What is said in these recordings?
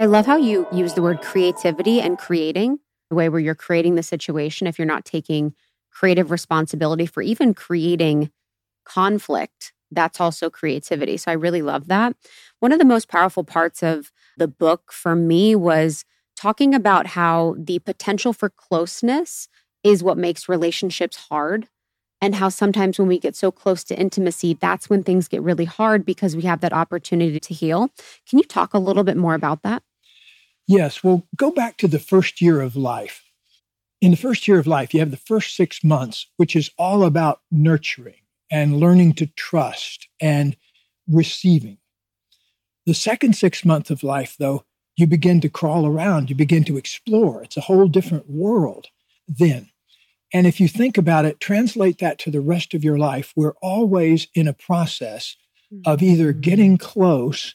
I love how you use the word creativity and creating, the way where you're creating the situation. If you're not taking creative responsibility for even creating conflict, that's also creativity. So I really love that. One of the most powerful parts of the book for me was talking about how the potential for closeness is what makes relationships hard. And how sometimes when we get so close to intimacy, that's when things get really hard because we have that opportunity to heal. Can you talk a little bit more about that? Yes. Well, go back to the first year of life. In the first year of life, you have the first six months, which is all about nurturing and learning to trust and receiving. The second six months of life, though, you begin to crawl around, you begin to explore. It's a whole different world then. And if you think about it, translate that to the rest of your life. We're always in a process of either getting close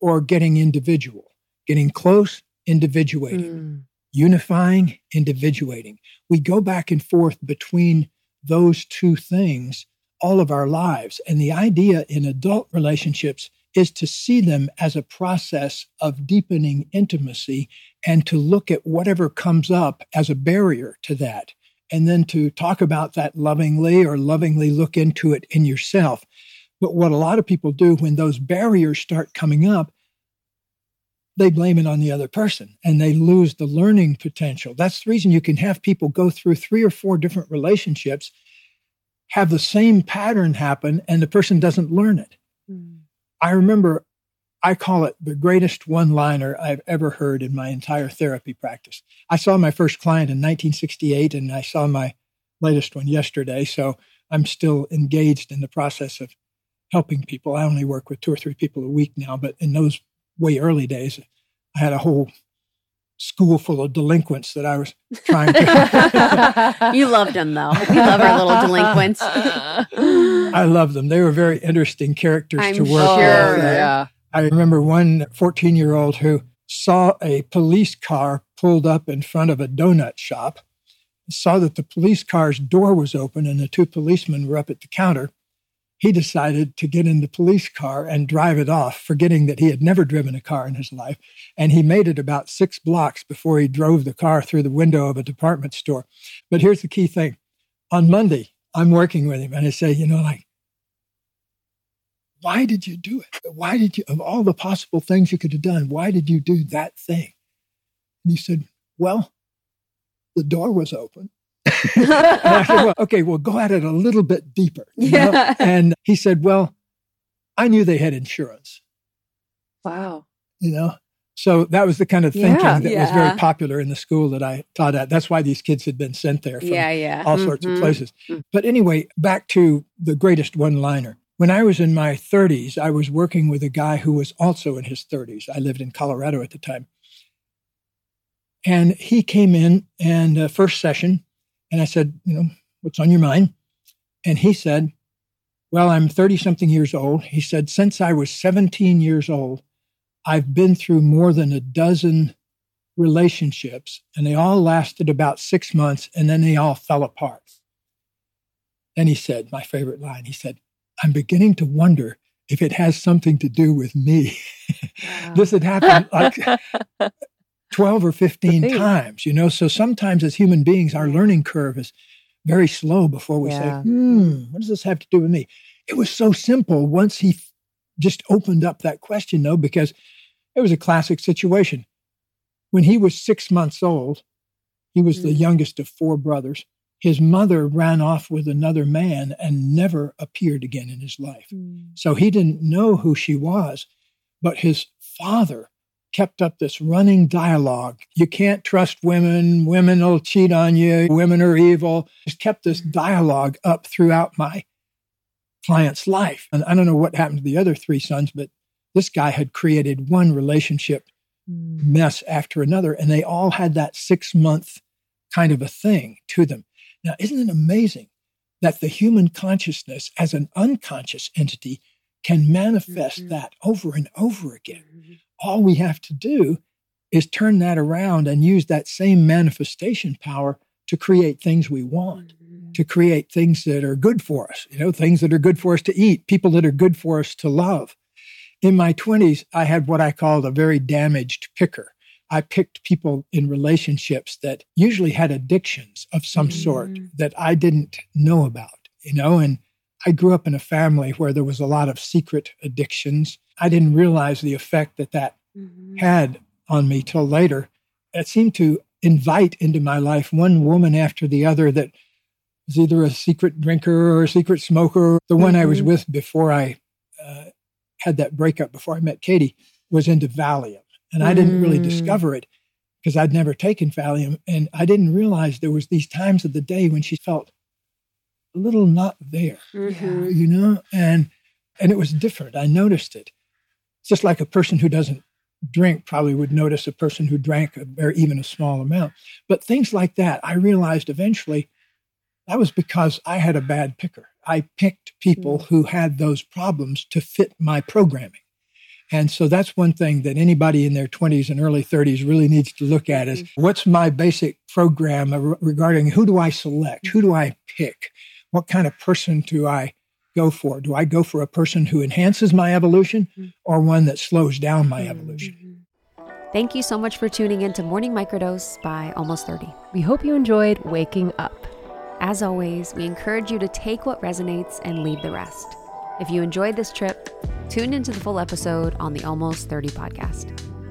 or getting individual, getting close, individuating, mm. unifying, individuating. We go back and forth between those two things all of our lives. And the idea in adult relationships is to see them as a process of deepening intimacy and to look at whatever comes up as a barrier to that and then to talk about that lovingly or lovingly look into it in yourself. But what a lot of people do when those barriers start coming up, they blame it on the other person and they lose the learning potential. That's the reason you can have people go through three or four different relationships, have the same pattern happen, and the person doesn't learn it. Mm. I remember I call it the greatest one liner I've ever heard in my entire therapy practice. I saw my first client in 1968 and I saw my latest one yesterday. So I'm still engaged in the process of helping people. I only work with two or three people a week now, but in those way early days, I had a whole school full of delinquents that I was trying to. you loved them though. We love our little delinquents. I love them. They were very interesting characters I'm to work sure. with. yeah. I remember one 14 year old who saw a police car pulled up in front of a donut shop, saw that the police car's door was open and the two policemen were up at the counter. He decided to get in the police car and drive it off, forgetting that he had never driven a car in his life. And he made it about six blocks before he drove the car through the window of a department store. But here's the key thing on Monday, I'm working with him and I say, you know, like, why did you do it? Why did you, of all the possible things you could have done, why did you do that thing? And he said, well, the door was open. And I said, well, okay, well, go at it a little bit deeper. Yeah. And he said, well, I knew they had insurance. Wow. You know, so that was the kind of thinking Yeah. that was very popular in the school that I taught at. That's why these kids had been sent there from Yeah, yeah. all sorts of Mhm. places. Mm. But anyway, back to the greatest one liner. When I was in my 30s, I was working with a guy who was also in his 30s. I lived in Colorado at the time. And he came in and uh, first session, and I said, you know, what's on your mind? And he said, well, I'm 30 something years old. He said, since I was 17 years old, I've been through more than a dozen relationships, and they all lasted about six months, and then they all fell apart. Then he said, my favorite line, he said, I'm beginning to wonder if it has something to do with me. this had happened like 12 or 15 times, you know? So sometimes as human beings, our learning curve is very slow before we Yeah. say, hmm, what does this have to do with me? It was so simple once he f- just opened up that question, though, because it was a classic situation. When he was six months old, he was the Mm. youngest of four brothers. His mother ran off with another man and never appeared again in his life. So he didn't know who she was, but his father kept up this running dialogue. You can't trust women. Women will cheat on you. Women are evil. Just kept this dialogue up throughout my client's life. And I don't know what happened to the other three sons, but this guy had created one relationship mess after another, and they all had that six month kind of a thing to them. Now, isn't it amazing that the human consciousness as an unconscious entity can manifest Mhm. that over and over again? All we have to do is turn that around and use that same manifestation power to create things we want, to create things that are good for us, you know, things that are good for us to eat, people that are good for us to love. in my 20s, I had what I called a very damaged picker. I picked people in relationships that usually had addictions of some mm. sort that I didn't know about, you know, and I grew up in a family where there was a lot of secret addictions. I didn't realize the effect that that mm-hmm. had on me till later. It seemed to invite into my life one woman after the other that was either a secret drinker or a secret smoker. The one mm-hmm. I was mm-hmm. with before I uh, had that breakup, before I met Katie, was into Valium. And I didn't really mm. discover it because I'd never taken Valium. And I didn't realize there was these times of the day when she felt a little not there, mm-hmm. you know? And, and it was different. I noticed it. Just like a person who doesn't drink probably would notice a person who drank a, or even a small amount. But things like that, I realized eventually that was because I had a bad picker. I picked people mm-hmm. who had those problems to fit my programming. And so that's one thing that anybody in their 20s and early 30s really needs to look at is mm-hmm. what's my basic program regarding who do I select? Who do I pick? What kind of person do I go for? Do I go for a person who enhances my evolution mm-hmm. or one that slows down my evolution? Mm-hmm. Thank you so much for tuning in to Morning Microdose by Almost 30. We hope you enjoyed waking up. As always, we encourage you to take what resonates and leave the rest. If you enjoyed this trip, tune into the full episode on the Almost 30 podcast.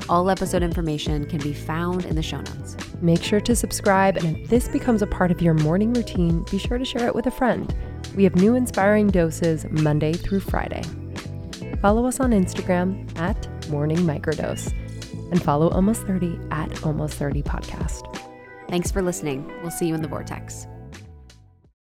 All episode information can be found in the show notes. Make sure to subscribe, and if this becomes a part of your morning routine, be sure to share it with a friend. We have new inspiring doses Monday through Friday. Follow us on Instagram at Morning Microdose and follow Almost 30 at Almost 30 Podcast. Thanks for listening. We'll see you in the Vortex.